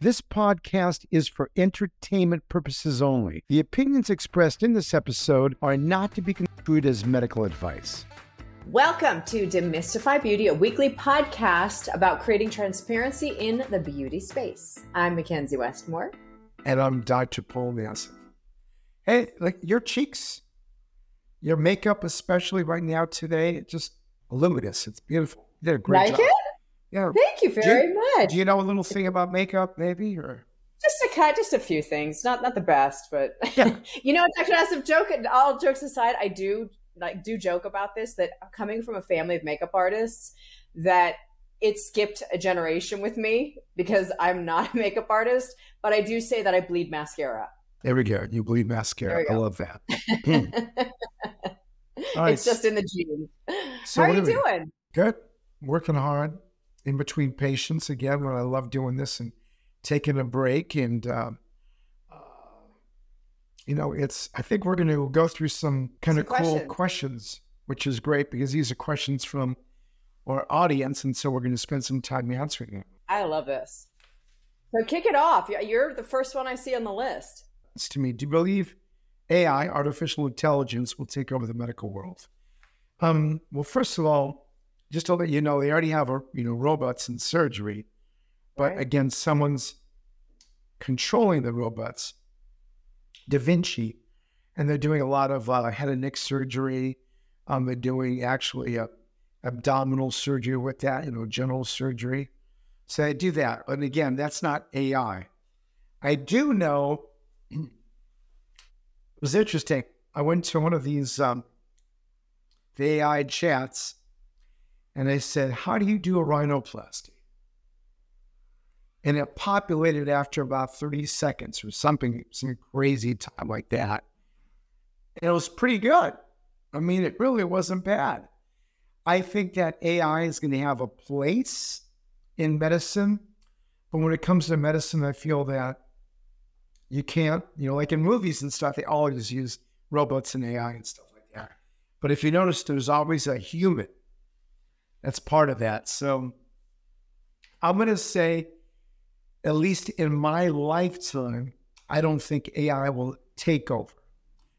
This podcast is for entertainment purposes only. The opinions expressed in this episode are not to be construed as medical advice. Welcome to Demystify Beauty, a weekly podcast about creating transparency in the beauty space. I'm Mackenzie Westmore. And I'm Dr. Paul Nassif. Hey, like your cheeks, your makeup, especially right now today, just luminous. It's beautiful. You did a great like job. it? Yeah. Thank you very do, much. Do you know a little thing about makeup, maybe? Or just a cut, just a few things. Not not the best, but Yeah. you know, Dr. Nassif, joke all jokes aside, I do like do joke about this that coming from a family of makeup artists, that it skipped a generation with me because I'm not a makeup artist, but I do say that I bleed mascara. there we go. You bleed mascara. I love that. Hmm. Right. It's just in the genes. So How are you doing? Good. Working hard in between patients again. When I love doing this and taking a break, and um, uh, you know, it's. I think we're going to go through some kind of cool questions. questions, which is great because these are questions from our audience, and so we're going to spend some time answering them. I love this. So kick it off. You're the first one I see on the list. It's to me. Do you believe AI, artificial intelligence, will take over the medical world? Um, well, first of all, just to let you know, they already have, uh, you know, robots in surgery, but Right. again, someone's controlling the robots. Da Vinci, and they're doing a lot of uh, head and neck surgery. Um, they're doing actually a abdominal surgery with that, you know, general surgery. So I do that, but again, that's not AI. I do know it was interesting. I went to one of these um, the AI chats, and I said, "How do you do a rhinoplasty?" And it populated after about thirty seconds, or something, some crazy time like that. And it was pretty good. I mean, it really wasn't bad. I think that AI is going to have a place in medicine, but when it comes to medicine, I feel that you can't, you know, like in movies and stuff, they always use robots and AI and stuff like that. But if you notice, there's always a human that's part of that. So I'm going to say, at least in my lifetime, I don't think AI will take over.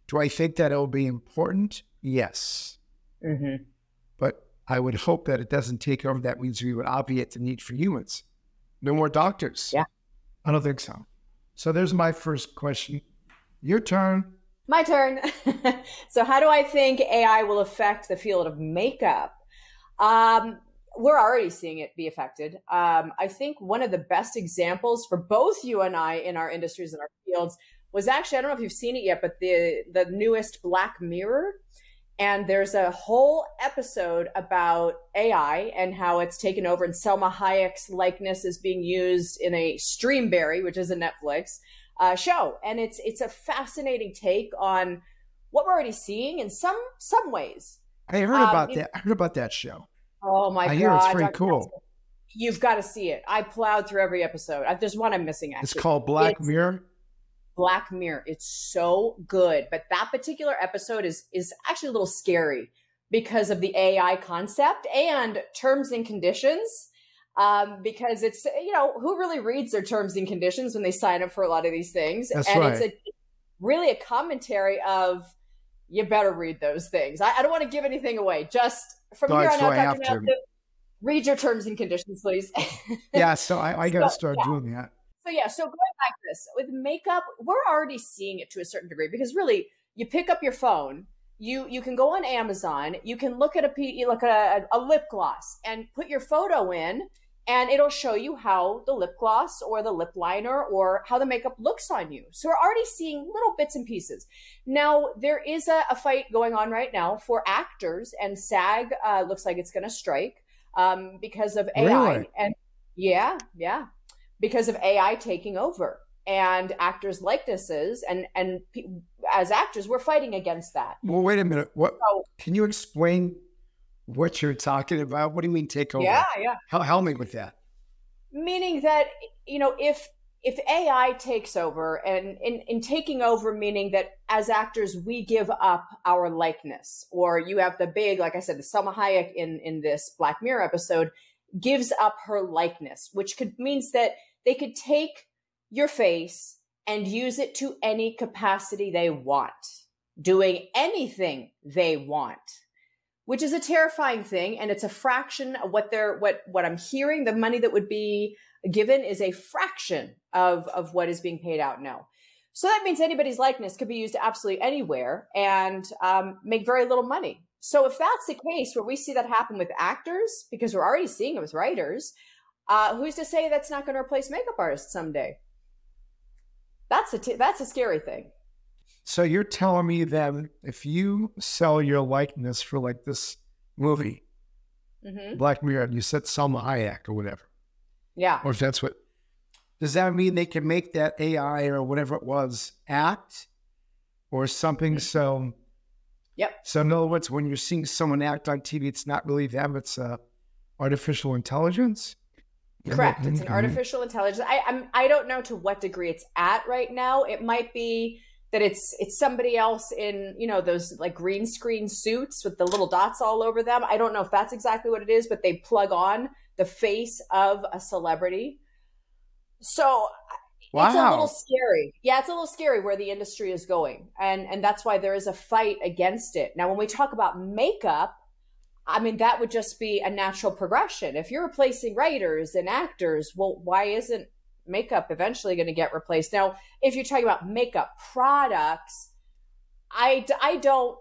Do I think that it will be important? Yes. Mm-hmm. But I would hope that it doesn't take over. That means we would obviate the need for humans. No more doctors. Yeah. I don't think so. So there's my first question. Your turn. My turn. so, how do I think AI will affect the field of makeup? Um, we're already seeing it be affected. Um, I think one of the best examples for both you and I in our industries and our fields was actually I don't know if you've seen it yet, but the the newest Black Mirror. And there's a whole episode about AI and how it's taken over, and Salma Hayek's likeness is being used in a Streamberry, which is a Netflix uh, show, and it's it's a fascinating take on what we're already seeing in some some ways. I heard Um, about you- that. I heard about that show. Oh my I god! hear it's pretty Dr. cool. You've got to see it. I plowed through every episode. I, there's one I'm missing. Actually, It's called Black It's- Mirror. Black Mirror. It's so good, but that particular episode is is actually a little scary because of the AI concept and terms and conditions. Um, because it's you know who really reads their terms and conditions when they sign up for a lot of these things, That's and right. it's a really a commentary of you better read those things. I, I don't want to give anything away. Just from here on out, I Dr. have to. Read your terms and conditions, please. Yeah, so I, I got to So, start yeah. doing that. So yeah, so going back to this with makeup, we're already seeing it to a certain degree because really, you pick up your phone, you you can go on Amazon, you can look at a you look at a, a lip gloss and put your photo in, and it'll show you how the lip gloss or the lip liner or how the makeup looks on you. So we're already seeing little bits and pieces. Now there is a, a fight going on right now for actors, and SAG uh, looks like it's going to strike um, because of AI Really? and yeah, yeah because of AI taking over and actors' likenesses and and pe- as actors we're fighting against that. Well, wait a minute. What So can you explain what you're talking about? What do you mean take over? yeah, yeah. Help, help me with that. Meaning that you know if if AI takes over and in, in taking over meaning that as actors we give up our likeness or you have the big like I said the Salma Hayek in in this Black Mirror episode gives up her likeness which could means that they could take your face and use it to any capacity they want, doing anything they want, which is a terrifying thing. And it's a fraction of what they're, what, what I'm hearing. The money that would be given is a fraction of, of what is being paid out now. So that means anybody's likeness could be used absolutely anywhere and um, make very little money. So if that's the case, where we see that happen with actors, because we're already seeing it with writers, uh, who's to say that's not going to replace makeup artists someday? That's a t- that's a scary thing. So you're telling me that if you sell your likeness for like this movie, mm-hmm. Black Mirror, and you said Salma Hayek or whatever, yeah, or if that's what, does that mean they can make that AI or whatever it was act or something? Mm-hmm. So, yep. So in other words, when you're seeing someone act on TV, it's not really them; it's uh, artificial intelligence. Correct. It's an artificial intelligence. I I'm, I don't know to what degree it's at right now. It might be that it's it's somebody else in you know those like green screen suits with the little dots all over them. I don't know if that's exactly what it is, but they plug on the face of a celebrity. So wow. it's a little scary. Yeah, it's a little scary where the industry is going, and and that's why there is a fight against it. Now, when we talk about makeup I mean, that would just be a natural progression. If you're replacing writers and actors, well, why isn't makeup eventually going to get replaced? Now, if you're talking about makeup products, I, I don't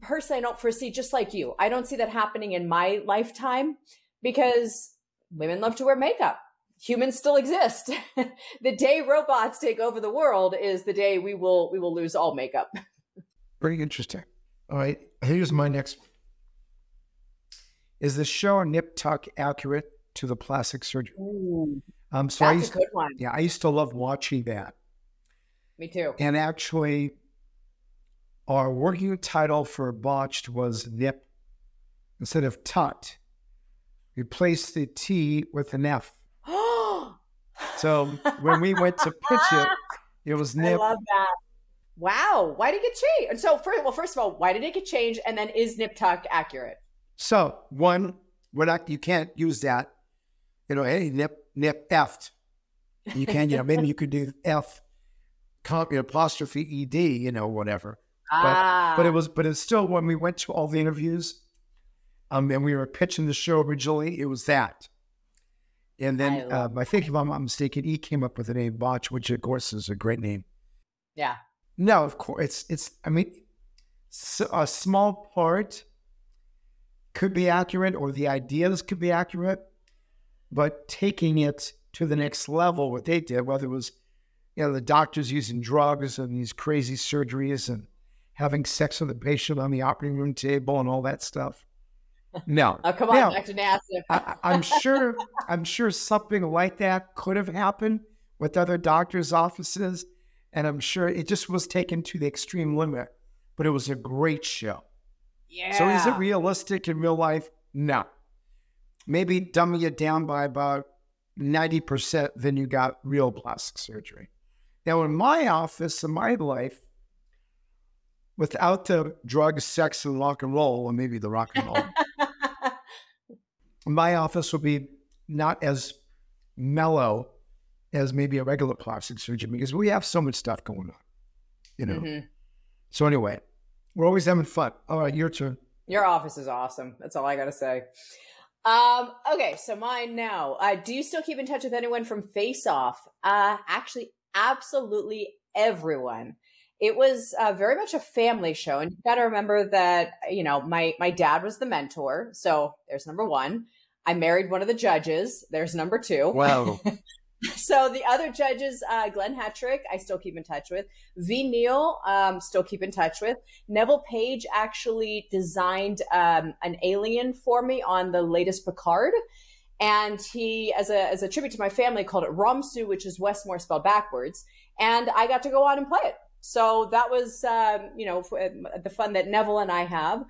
personally, I don't foresee, just like you, I don't see that happening in my lifetime because women love to wear makeup. Humans still exist. the day robots take over the world is the day we will we will lose all makeup. Very interesting. All right, here's my next is the show Nip Tuck accurate to the plastic surgery? Um, so That's I used, a good one. Yeah, I used to love watching that. Me too. And actually, our working title for botched was Nip instead of Tut. Replace the T with an F. so when we went to pitch it, it was Nip. I love that. Wow. Why did it get changed? And so, first, well, first of all, why did it get changed? And then is Nip Tuck accurate? So one, we're not. You can't use that. You know, hey, nip nip effed. You can. You know, maybe you could do f, apostrophe ed. You know, whatever. Ah. But, but it was. But it's still when we went to all the interviews, um, and we were pitching the show originally. It was that. And then I, uh, I think if I'm not mistaken, he came up with the name Botch, which of course is a great name. Yeah. No, of course it's it's. I mean, a small part could be accurate or the ideas could be accurate, but taking it to the next level, what they did, whether it was, you know, the doctors using drugs and these crazy surgeries and having sex with the patient on the operating room table and all that stuff. No. oh, come on, now, Dr. Nassif. I, I'm sure I'm sure something like that could have happened with other doctors' offices. And I'm sure it just was taken to the extreme limit. But it was a great show. Yeah. So is it realistic in real life? No. Maybe dummy it down by about 90%, then you got real plastic surgery. Now, in my office, in my life, without the drugs, sex, and rock and roll, or maybe the rock and roll, my office will be not as mellow as maybe a regular plastic surgeon because we have so much stuff going on, you know. Mm-hmm. So anyway, we're always having fun. All right, your turn. Your office is awesome. That's all I got to say. Um, okay, so mine now. Uh, do you still keep in touch with anyone from Face Off? Uh, actually, absolutely everyone. It was uh, very much a family show, and you got to remember that you know my my dad was the mentor. So there's number one. I married one of the judges. There's number two. Wow. so the other judges, uh, Glenn Hetrick, I still keep in touch with. Ve Neill, um, still keep in touch with. Neville Page actually designed um, an alien for me on the latest Picard. And he, as a, as a tribute to my family, called it Romsu, which is Westmore spelled backwards. And I got to go on and play it. So that was, um, you know, the fun that Neville and I have.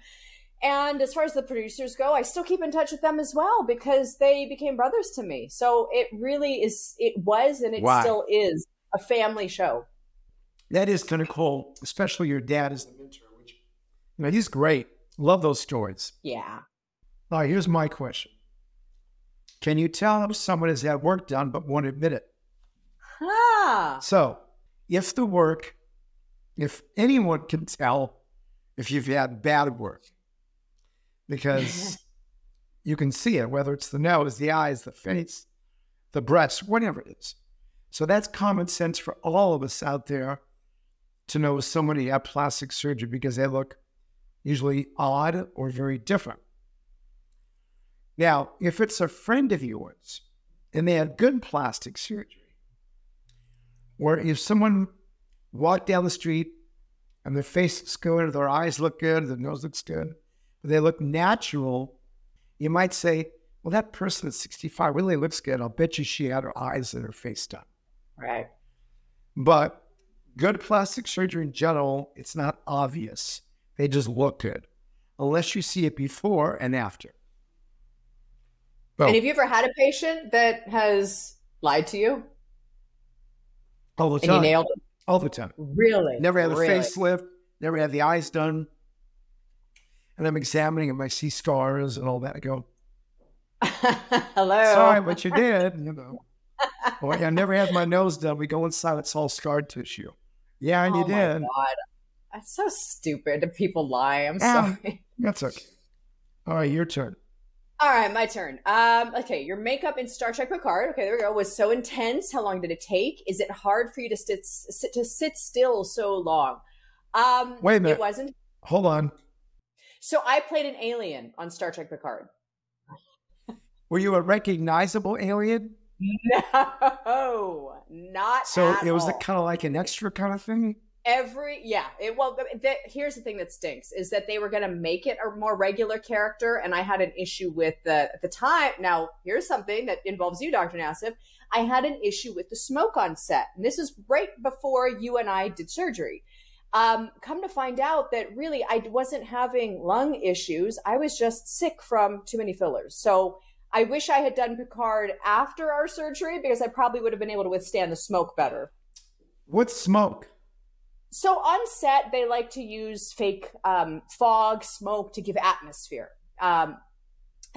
And as far as the producers go, I still keep in touch with them as well because they became brothers to me. So it really is, it was, and it wow. still is a family show. That is kind of cool, especially your dad is the mentor, which, you know, he's great. Love those stories. Yeah. All right, here's my question Can you tell if someone has had work done but won't admit it? Ah. So, if the work, if anyone can tell if you've had bad work, because you can see it, whether it's the nose, the eyes, the face, the breasts, whatever it is. So that's common sense for all of us out there to know somebody had plastic surgery because they look usually odd or very different. Now, if it's a friend of yours and they had good plastic surgery, or if someone walked down the street and their face looks good, their eyes look good, their nose looks good, they look natural, you might say, well, that person at 65 really looks good. I'll bet you she had her eyes and her face done. Right. But good plastic surgery in general, it's not obvious. They just look good, unless you see it before and after. Oh. And have you ever had a patient that has lied to you? All the time. And you nailed it? All the time. Really? Never had a really? facelift, never had the eyes done. And I'm examining them, I see scars and all that. I go, Hello. Sorry, but you did. You know. well, I never had my nose done. We go inside, it's all scar tissue. Yeah, and oh you did. God. That's so stupid. People lie. I'm sorry. That's okay. All right, your turn. All right, my turn. Um, okay, your makeup in Star Trek Picard. Okay, there we go. Was so intense. How long did it take? Is it hard for you to sit, sit to sit still so long? Um, Wait a minute. It wasn't. Hold on. So I played an alien on Star Trek Picard. Were you a recognizable alien? No, not. So it was kind of like an extra kind of thing. Every yeah, it well. The, here's the thing that stinks is that they were going to make it a more regular character, and I had an issue with the at the time. Now here's something that involves you, Doctor Nassif. I had an issue with the smoke on set, and this is right before you and I did surgery. Um, come to find out that really I wasn't having lung issues. I was just sick from too many fillers. So I wish I had done Picard after our surgery because I probably would have been able to withstand the smoke better. What smoke? So on set, they like to use fake um, fog, smoke to give atmosphere. Um,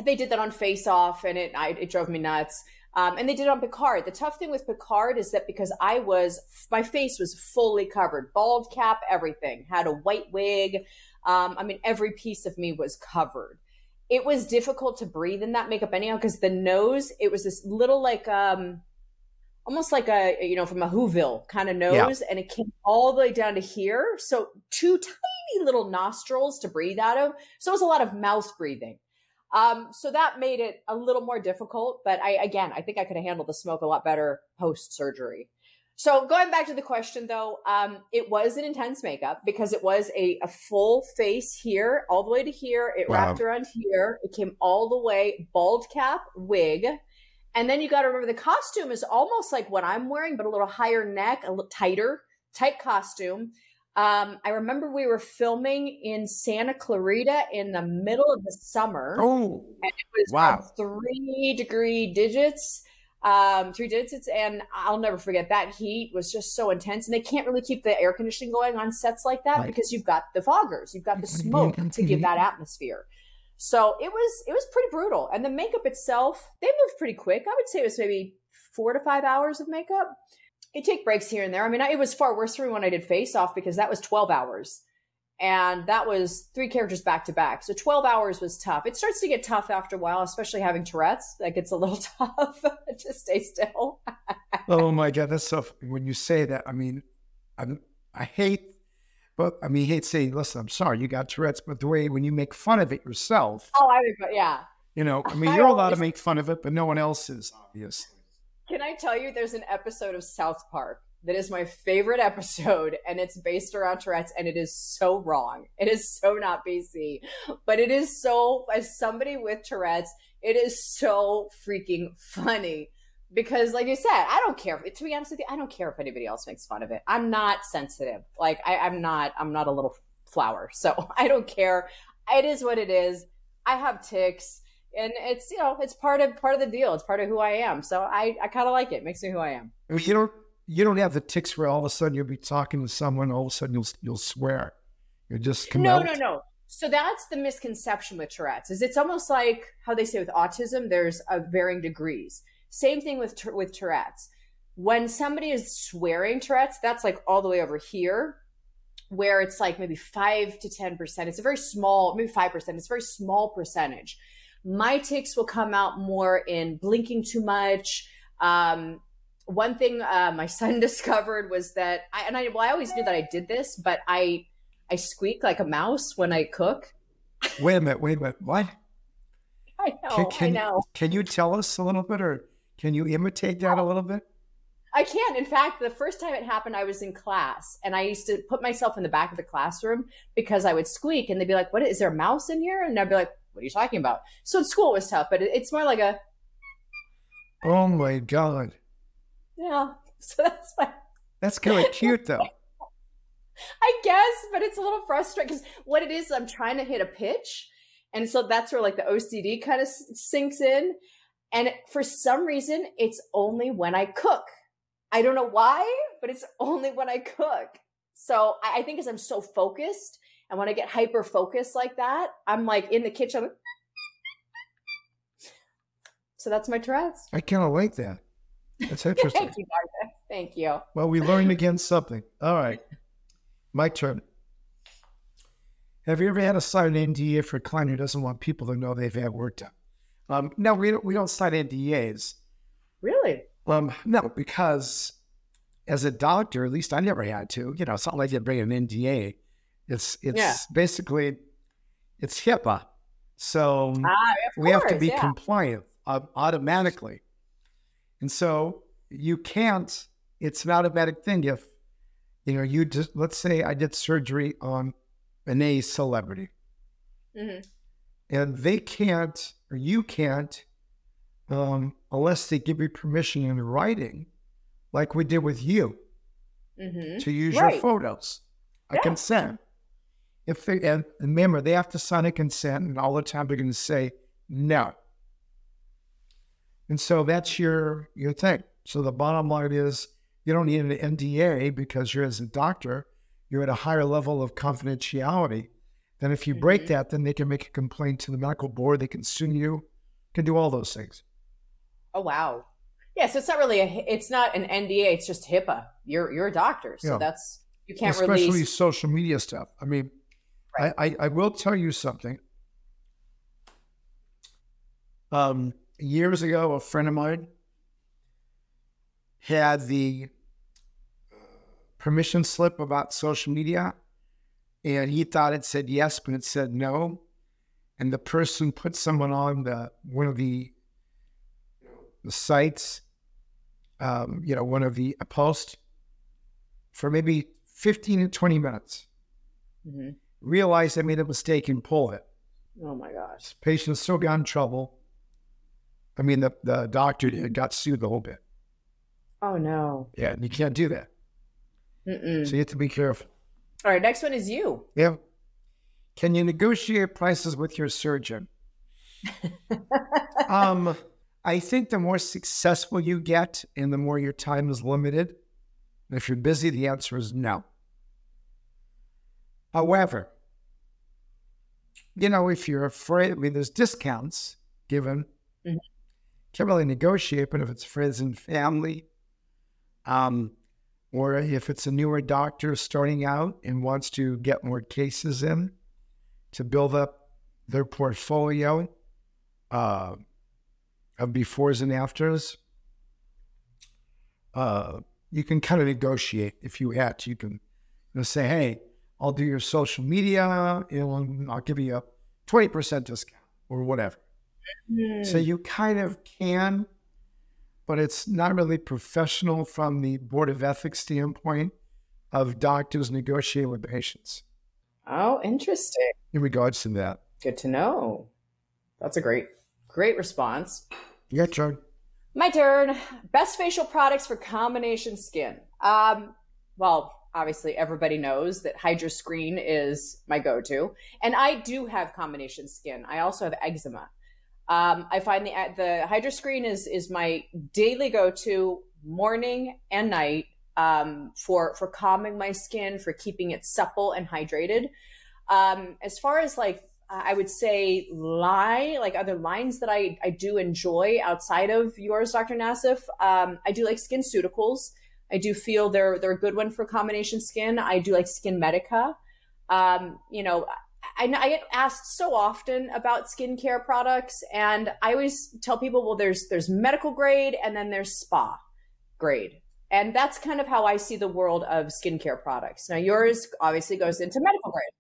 they did that on Face Off, and it I, it drove me nuts. Um, and they did it on Picard. The tough thing with Picard is that because I was my face was fully covered, bald cap, everything, had a white wig. Um, I mean, every piece of me was covered it was difficult to breathe in that makeup anyhow because the nose it was this little like um almost like a you know from a whoville kind of nose yeah. and it came all the way down to here so two tiny little nostrils to breathe out of so it was a lot of mouth breathing um, so that made it a little more difficult but i again i think i could have handled the smoke a lot better post surgery so going back to the question though, um, it was an intense makeup because it was a, a full face here, all the way to here. It wow. wrapped around here. It came all the way, bald cap, wig. And then you got to remember the costume is almost like what I'm wearing, but a little higher neck, a little tighter, tight costume. Um, I remember we were filming in Santa Clarita in the middle of the summer. Oh, and it was wow. three degree digits um, three digits, and I'll never forget that heat was just so intense, and they can't really keep the air conditioning going on sets like that right. because you've got the foggers, you've got the smoke to give that atmosphere. So it was it was pretty brutal, and the makeup itself they moved pretty quick. I would say it was maybe four to five hours of makeup. They take breaks here and there. I mean, it was far worse for me when I did Face Off because that was twelve hours and that was three characters back to back. So 12 hours was tough. It starts to get tough after a while, especially having Tourette's. That gets a little tough to stay still. oh my god, that's so. When you say that, I mean, I I hate, but I mean, I hate saying, listen, I'm sorry, you got Tourette's, but the way when you make fun of it yourself. Oh, I yeah. You know, I mean, you're allowed to make fun of it, but no one else is, obviously. Can I tell you, there's an episode of South Park that is my favorite episode and it's based around Tourette's and it is so wrong. It is so not BC, but it is so, as somebody with Tourette's, it is so freaking funny because like you said, I don't care. To be honest with you, I don't care if anybody else makes fun of it. I'm not sensitive. Like I, I'm not, I'm not a little flower. So I don't care. It is what it is. I have tics and it's, you know, it's part of, part of the deal. It's part of who I am. So I, I kind of like it. it. Makes me who I am. You don't, you don't have the tics where all of a sudden you'll be talking to someone, all of a sudden you'll you'll swear. you're just come no, out. no, no. So that's the misconception with Tourette's. Is it's almost like how they say with autism, there's a varying degrees. Same thing with with Tourette's. when somebody is swearing Tourette's, that's like all the way over here, where it's like maybe five to 10%. It's a very small, maybe 5%. It's a very small percentage. My tics will come out more in blinking too much. Um, one thing uh, my son discovered was that I, and I, well, I always knew that I did this, but I, I squeak like a mouse when I cook. Wait a minute. Wait a minute. What? I know. Can, can, I know. Can you tell us a little bit, or can you imitate that a little bit? I can't. In fact, the first time it happened, I was in class and I used to put myself in the back of the classroom because I would squeak and they'd be like, What is there a mouse in here? And I'd be like, What are you talking about? So at school it was tough, but it's more like a Oh my God. Yeah. So that's my That's kind of cute though. I guess, but it's a little frustrating because what it is, I'm trying to hit a pitch. And so that's where like the OCD kind of sinks in. And for some reason, it's only when I cook. I don't know why, but it's only when I cook. So I, think as I'm so focused and when I get hyper focused like that, I'm like in the kitchen. So that's my Tourette's. I kind of like that. That's interesting. Thank you, Martha. Thank you. Well, we learned again something. All right. My turn. Have you ever had to sign an NDA for a client who doesn't want people to know they've had work done? Um, no, we don't, we don't sign NDAs. Really? Um, no, because as a doctor, at least I never had to. You know, it's not like you bring an NDA. It's it's yeah. basically it's HIPAA, so ah, we course, have to be yeah. compliant uh, automatically, and so you can't. It's an automatic thing if you know you just let's say I did surgery on an A celebrity, mm-hmm. and they can't or you can't um, unless they give you permission in writing, like we did with you, mm-hmm. to use right. your photos, a yeah. consent. If they and remember, they have to sign a consent, and all the time they're going to say no. And so that's your your thing. So the bottom line is you don't need an NDA because you're as a doctor, you're at a higher level of confidentiality. Then if you break mm-hmm. that, then they can make a complaint to the medical board. They can sue you, can do all those things. Oh wow. Yeah, so it's not really a it's not an NDA, it's just HIPAA. You're you're a doctor, so yeah. that's you can't really especially release... social media stuff. I mean, right. I, I, I will tell you something. Um, years ago, a friend of mine had the permission slip about social media, and he thought it said yes, but it said no. And the person put someone on the one of the the sites, um, you know, one of the posts for maybe 15 to 20 minutes. Mm-hmm. Realized I made a mistake and pull it. Oh my gosh. Patient still got in trouble. I mean, the, the doctor got sued a little bit. Oh no. Yeah, and you can't do that. Mm-mm. So you have to be careful. All right, next one is you. Yeah. Can you negotiate prices with your surgeon? um, I think the more successful you get and the more your time is limited, if you're busy, the answer is no. However, you know, if you're afraid, I mean, there's discounts given. Mm-hmm. Can't really negotiate, but if it's friends and family, um, or if it's a newer doctor starting out and wants to get more cases in to build up their portfolio, uh, of befores and afters, uh, you can kind of negotiate if you had to. You can you know, say, hey, I'll do your social media and I'll give you a 20% discount or whatever. Mm. So you kind of can, but it's not really professional from the Board of Ethics standpoint of doctors negotiating with patients. Oh, interesting. In regards to that. Good to know. That's a great Great response. Your turn. My turn. Best facial products for combination skin. Um, well, obviously everybody knows that Hydra Screen is my go-to, and I do have combination skin. I also have eczema. Um, I find the the Hydra Screen is is my daily go-to morning and night um, for for calming my skin, for keeping it supple and hydrated. Um, as far as like I would say lie, like other lines that I, I do enjoy outside of yours, Dr. Nassif. Um, I do like skin SkinCeuticals. I do feel they're they're a good one for combination skin. I do like SkinMedica. Um, you know, I, I, get asked so often about skincare products, and I always tell people, well, there's there's medical grade and then there's spa grade, and that's kind of how I see the world of skincare products. Now, yours obviously goes into medical grade.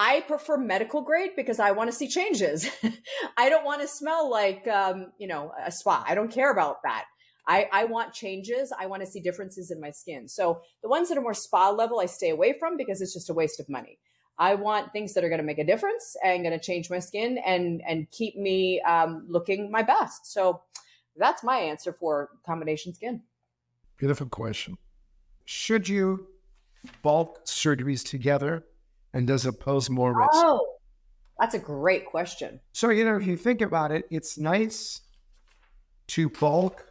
I prefer medical grade because I want to see changes. I don't want to smell like, um, you know, a spa. I don't care about that. I, I want changes. I want to see differences in my skin. So the ones that are more spa level, I stay away from because it's just a waste of money. I want things that are going to make a difference and going to change my skin and and keep me um, looking my best. So that's my answer for combination skin. Beautiful question. Should you bulk surgeries together and does it pose more risk? Oh, that's a great question. So, you know, if you think about it, it's nice to bulk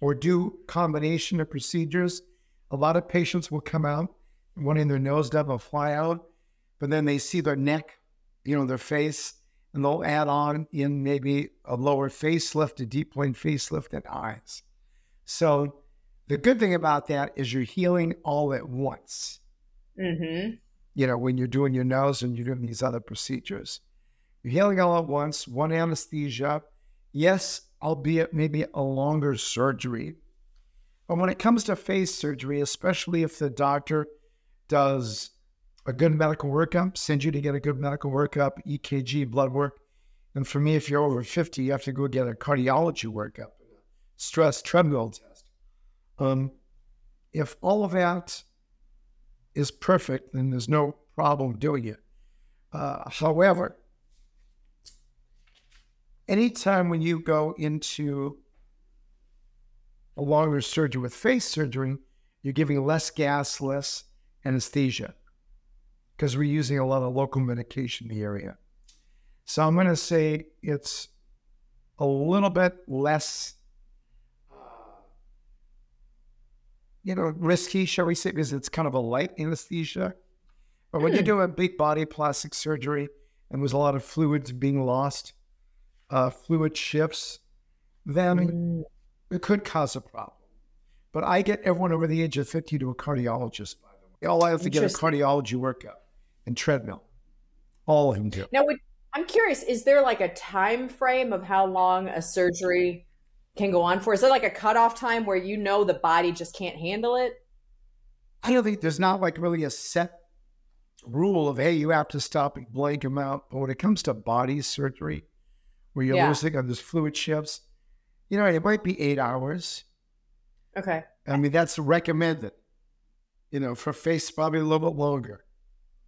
or do combination of procedures. A lot of patients will come out wanting their nose done a fly out, but then they see their neck, you know, their face, and they'll add on in maybe a lower facelift, a deep plane facelift, and eyes. So the good thing about that is you're healing all at once. Mm-hmm you know, when you're doing your nose and you're doing these other procedures. You're healing all at once, one anesthesia. Yes, albeit maybe a longer surgery. But when it comes to face surgery, especially if the doctor does a good medical workup, sends you to get a good medical workup, EKG, blood work. And for me, if you're over 50, you have to go get a cardiology workup, stress treadmill test. Um, if all of that is perfect, then there's no problem doing it. Uh, however, anytime when you go into a longer surgery with face surgery, you're giving less gas, less anesthesia because we're using a lot of local medication in the area. So I'm going to say it's a little bit less you know, risky, shall we say, because it's kind of a light anesthesia. But when you hmm. do a big body plastic surgery and there's a lot of fluids being lost, uh, fluid shifts, then mm. it could cause a problem. But I get everyone over the age of 50 to a cardiologist, by the way. All I have to get a cardiology workup and treadmill. All of them do. Now, I'm curious, is there like a time frame of how long a surgery can go on for? Is there like a cutoff time where you know the body just can't handle it? I don't think there's not like really a set rule of hey, you have to stop and blank them out. But when it comes to body surgery, where you're yeah. losing on those fluid shifts, you know, it might be eight hours. Okay. I mean, that's recommended. You know, for face, probably a little bit longer.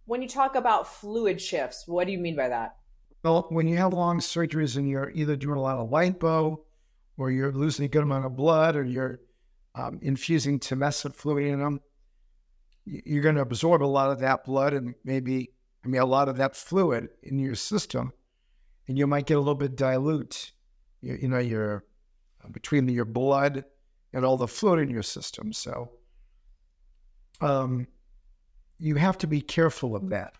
When you talk about fluid shifts, what do you mean by that? Well, when you have long surgeries and you're either doing a lot of lipo or you're losing a good amount of blood or you're um, infusing tumescent fluid in them, you're going to absorb a lot of that blood and maybe, I mean, a lot of that fluid in your system, and you might get a little bit dilute. You, you know, your uh, between your blood and all the fluid in your system. So, um, you have to be careful of that.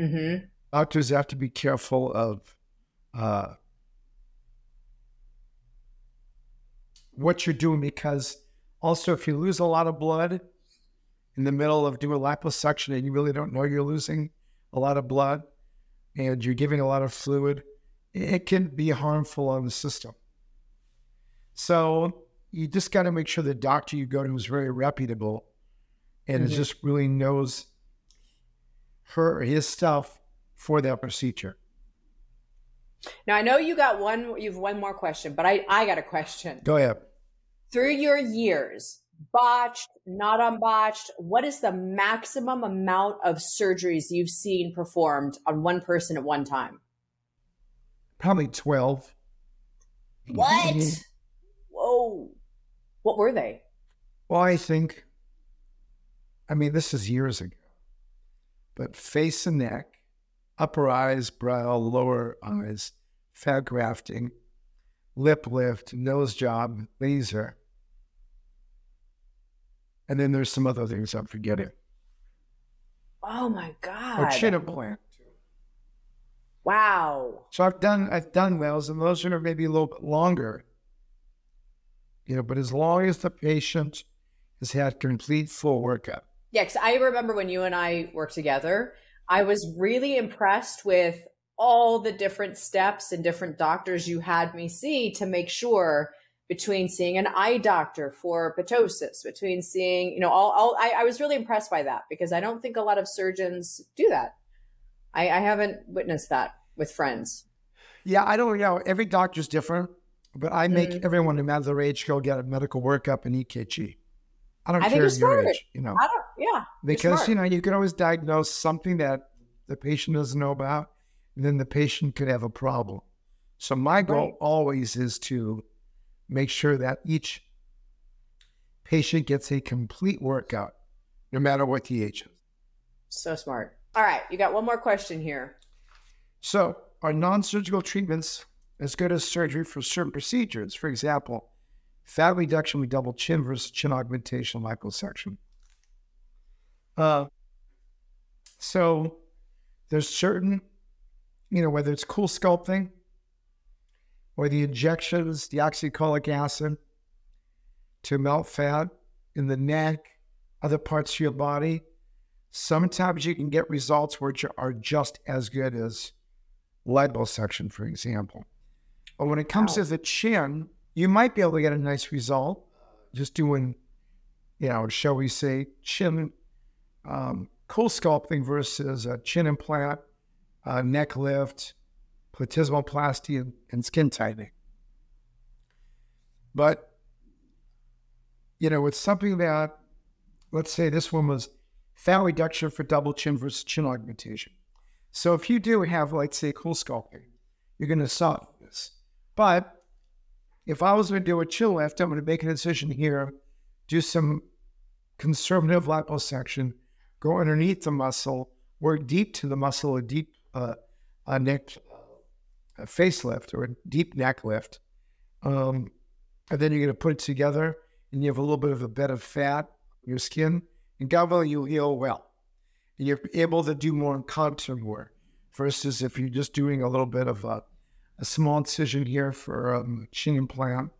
Mm-hmm. Doctors have to be careful of uh, what you're doing because also if you lose a lot of blood in the middle of doing liposuction and you really don't know you're losing a lot of blood and you're giving a lot of fluid, it can be harmful on the system. So you just got to make sure the doctor you go to is very reputable and mm-hmm. just really knows her or his stuff for that procedure. Now I know you got one. You've one more question, but I I got a question. Go ahead through your years, botched, not unbotched, what is the maximum amount of surgeries you've seen performed on one person at one time? Probably 12. What? Mm-hmm. Whoa. What were they? Well, I think, I mean, this is years ago, but face and neck, upper eyes, brow, lower eyes, fat grafting, lip lift, nose job, laser. And then there's some other things I'm forgetting. Oh my God. Or chin implant. Wow. So I've done I've done wells, and those are maybe a little bit longer. You know, but as long as the patient has had complete full workup. Yeah, because I remember when you and I worked together, I was really impressed with all the different steps and different doctors you had me see to make sure between seeing an eye doctor for ptosis, between seeing, you know, all, all I, I, was really impressed by that because I don't think a lot of surgeons do that. I, I haven't witnessed that with friends. Yeah, I don't you know. Every doctor's different, but I make mm-hmm. everyone, no matter their age, go get a medical workup and EKG. I don't I care your age, you know. I don't, yeah. Because, you know, you can always diagnose something that the patient doesn't know about, and then the patient could have a problem. So my goal right. always is to make sure that each patient gets a complete workout, no matter what the age is. So smart. All right, you got one more question here. So, are non surgical treatments as good as surgery for certain procedures? For example, fat reduction with double chin versus chin augmentation liposuction. Uh, so, there's certain, you know, whether it's CoolSculpting or the injections, deoxycholic acid to melt fat in the neck, other parts of your body. Sometimes you can get results which are just as good as liposuction, for example. But when it comes wow. to the chin, you might be able to get a nice result just doing, you know, shall we say, chin um, CoolSculpting versus a chin implant, uh, neck lift, platysmoplasty and, and skin tightening. But, you know, it's something that, let's say this one was fat reduction for double chin versus chin augmentation. So if you do have, let's say, cool CoolSculpting, you're going to solve this. But if I was going to do a chin lift, I'm going to make an incision here, do some conservative liposuction, go underneath the muscle, work deep to the muscle, a deep uh, a neck a facelift or a deep neck lift. Um, and then you're going to put it together and you have a little bit of a bed of fat your skin. And God willing, you'll heal well. And you're able to do more contour work versus if you're just doing a little bit of a, a small incision here for a um, chin implant,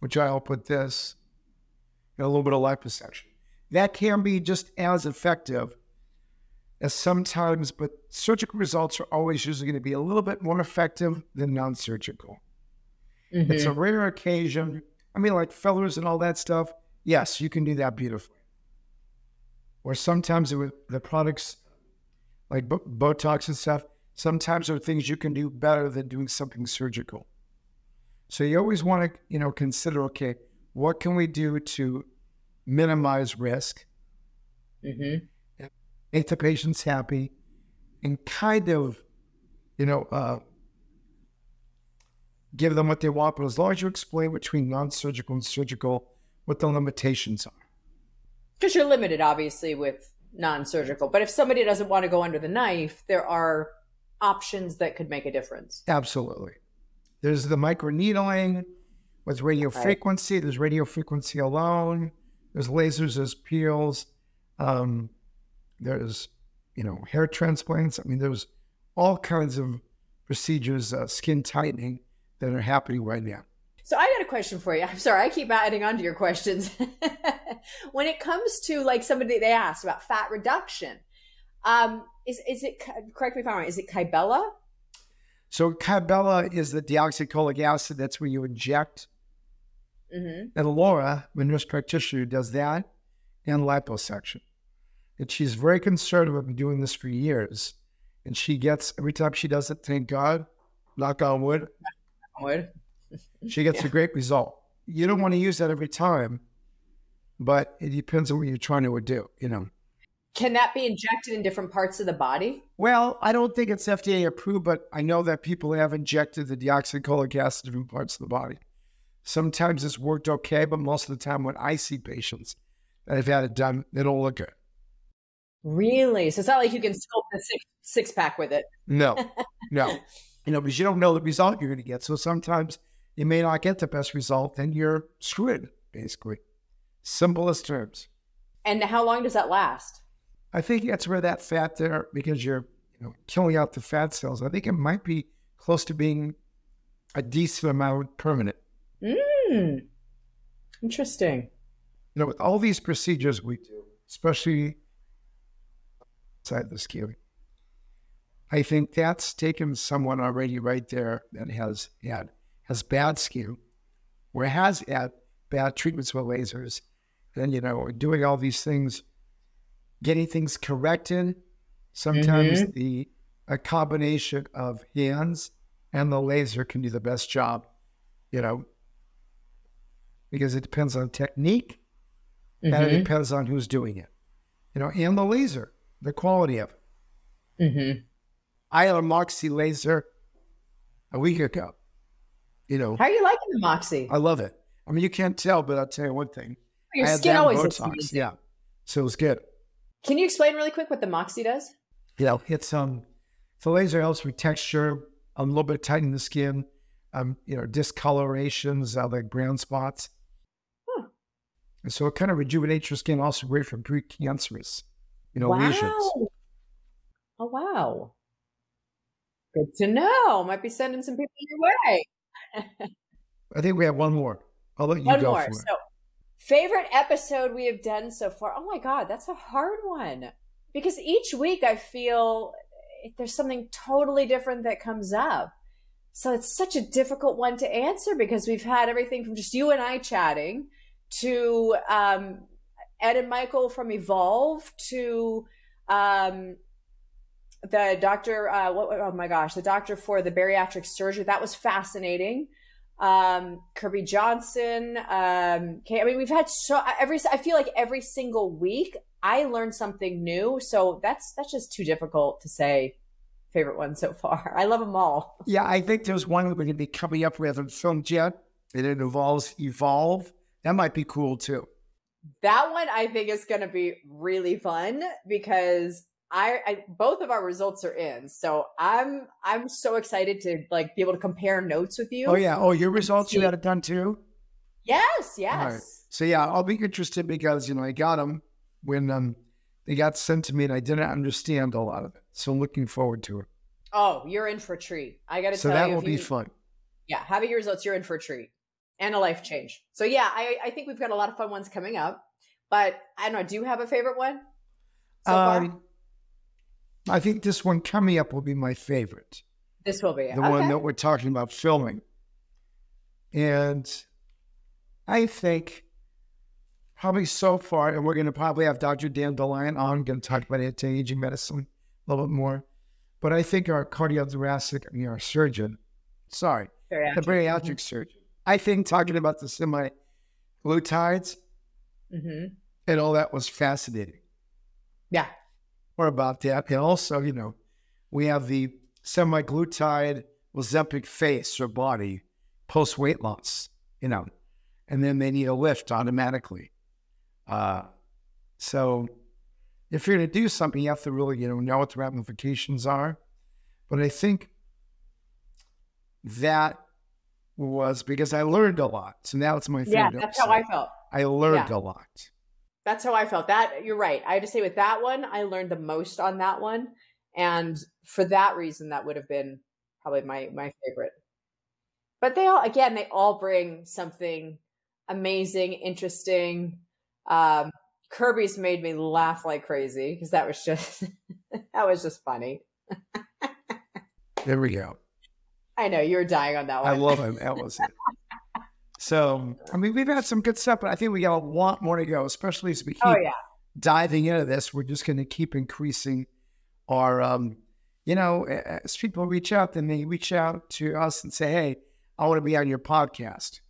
which I'll put this, and a little bit of liposuction. That can be just as effective as sometimes, but surgical results are always usually going to be a little bit more effective than non surgical. Mm-hmm. It's a rare occasion. I mean, like fillers and all that stuff. Yes, you can do that beautifully. Or sometimes with the products like Botox and stuff, sometimes there are things you can do better than doing something surgical. So you always want to, you know, consider, okay, what can we do to minimize risk? Mm-hmm make the patients happy, and kind of, you know, uh, give them what they want. But as long as you explain between non-surgical and surgical, what the limitations are. Because you're limited, obviously, with non-surgical. But if somebody doesn't want to go under the knife, there are options that could make a difference. Absolutely. There's the microneedling with radio right. frequency. There's radio frequency alone. There's lasers. There's peels. Um, there's, you know, hair transplants. I mean, there's all kinds of procedures, uh, skin tightening that are happening right now. So I got a question for you. I'm sorry, I keep adding on to your questions. when it comes to like somebody they asked about fat reduction, um, is is it correct me if I'm wrong? Is it Kybella? So Kybella is the deoxycholic acid. That's where you inject. Mm-hmm. And Laura, the nurse practitioner, does that and liposuction and she's very conservative. I've been doing this for years, and she gets every time she does it. Thank God, knock on wood. Wood. she gets yeah. a great result. You don't want to use that every time, but it depends on what you're trying to do. You know. Can that be injected in different parts of the body? Well, I don't think it's FDA approved, but I know that people have injected the deoxycholic acid in different parts of the body. Sometimes it's worked okay, but most of the time when I see patients that have had it done, they don't look good. Really? So it's not like you can sculpt a six, six pack with it. No, no. you know, because you don't know the result you're going to get. So sometimes you may not get the best result, and you're screwed, basically. Simplest terms. And how long does that last? I think that's where that fat there, because you're you know, killing out the fat cells. I think it might be close to being a decent amount permanent. Mm. Interesting. You know, with all these procedures we do, especially inside the skin, I think that's taken someone already right there that has had has bad skin or has had bad treatments with lasers. Then, you know, doing all these things, getting things corrected. Sometimes Mhm. the a combination of hands and the laser can do the best job, you know, because it depends on technique and it Mhm. depends on who's doing it, you know, and the laser, the quality of it. Mhm. I had a Moxi laser a week ago. You know, How are you liking the Moxi? I love it. I mean, you can't tell, but I'll tell you one thing. Your skin always Botox. Yeah, so it was good. Can you explain really quick what the Moxi does? You know, it's um, the laser helps with texture, a little bit tightening the skin, um, you know, discolorations, uh, like brown spots. Huh. And so it kind of rejuvenates your skin, also great for precancerous, you know, wow. lesions. Oh wow. Good to know. Might be sending some people your way. I think we have one more. I'll let you One go more. for it. So, favorite episode we have done so far. Oh my god, that's a hard one because each week I feel there's something totally different that comes up. So it's such a difficult one to answer because we've had everything from just you and I chatting to um, Ed and Michael from Evolve to um, the doctor. Uh, what, oh my gosh, the doctor for the bariatric surgery. That was fascinating um kirby johnson um okay i mean we've had so every i feel like every single week i learn something new so that's that's just too difficult to say favorite one so far i love them all Yeah, I think there's one that we're going to be coming up with haven't filmed yet, and it involves Evolve. That might be cool too. That one i think is going to be really fun because I, I both of our results are in so i'm i'm so excited to like be able to compare notes with you Oh yeah. Oh, your results you had it done too. yes yes right. So yeah, I'll be interested because you know I got them when um they got sent to me and I didn't understand a lot of it. So I'm looking forward to it. oh you're in for a treat i gotta So tell that will if be you- fun. yeah, having your results, you're in for a treat and a life change. So yeah, I, I think we've got a lot of fun ones coming up. But I don't know. Do you have a favorite one so far? Um, I think this one coming up will be my favorite. This will be the okay. one that we're talking about filming. And I think probably so far, and we're going to probably have Dr. Dan DeLion on, going to talk about anti-aging medicine a little bit more. But I think our cardiothoracic, I mean, our surgeon, sorry, Bariatric. the bariatric surgeon, I think talking about the semaglutides hmm and all that was fascinating. Yeah. More about that. And also, you know, we have the semaglutide Ozempic face or body post weight loss, you know, and then they need a lift automatically. Uh, so if you're going to do something, you have to really, you know, know what the ramifications are. But I think that was because I learned a lot. So now it's my favorite. Yeah, that's how. I felt. I learned Yeah. a lot. That's how I felt. That you're right. I have to say with that one, I learned the most on that one, and for that reason, that would have been probably my my favorite. But they all, again, they all bring something amazing, interesting. Um, Kirby's made me laugh like crazy because that was just that was just funny. There we go. I know you were dying on that one. I love him. That was it. So, I mean, we've had some good stuff, but I think we got a lot more to go, especially as we keep Oh yeah, diving into this. We're just going to keep increasing our, um, you know, as people reach out, then they reach out to us and say, hey, I want to be on your podcast.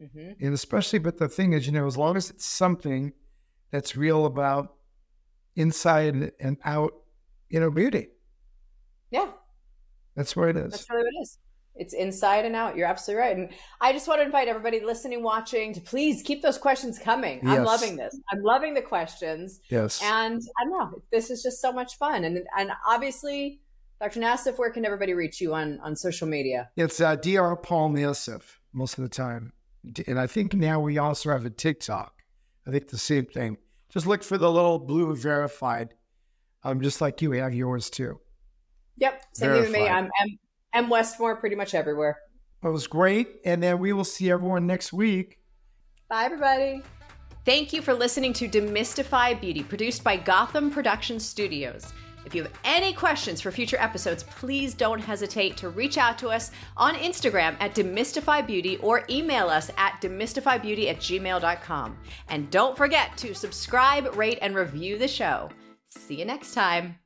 hmm And especially, but the thing is, you know, as long as it's something that's real about inside and out, you know, beauty, yeah. That's where it is. That's really what it is. It's inside and out. You're absolutely right. And I just want to invite everybody listening, watching, to please keep those questions coming. I'm loving this. I'm loving the questions. yes. And I don't know, this is just so much fun. And and obviously, Dr. Nassif, where can everybody reach you on on social media? It's uh, Dr. Paul Nassif most of the time. And I think now we also have a TikTok. I think the same thing. Just look for the little blue verified. Um, just like you have yours too. Yep. Same thing with me. I'm M, M Westmore pretty much everywhere. It was great. And then we will see everyone next week. Bye, everybody. Thank you for listening to Demystify Beauty, produced by Gotham Production Studios. If you have any questions for future episodes, please don't hesitate to reach out to us on Instagram at demystifybeauty or email us at demystifybeauty at gmail.com. And don't forget to subscribe, rate, and review the show. See you next time.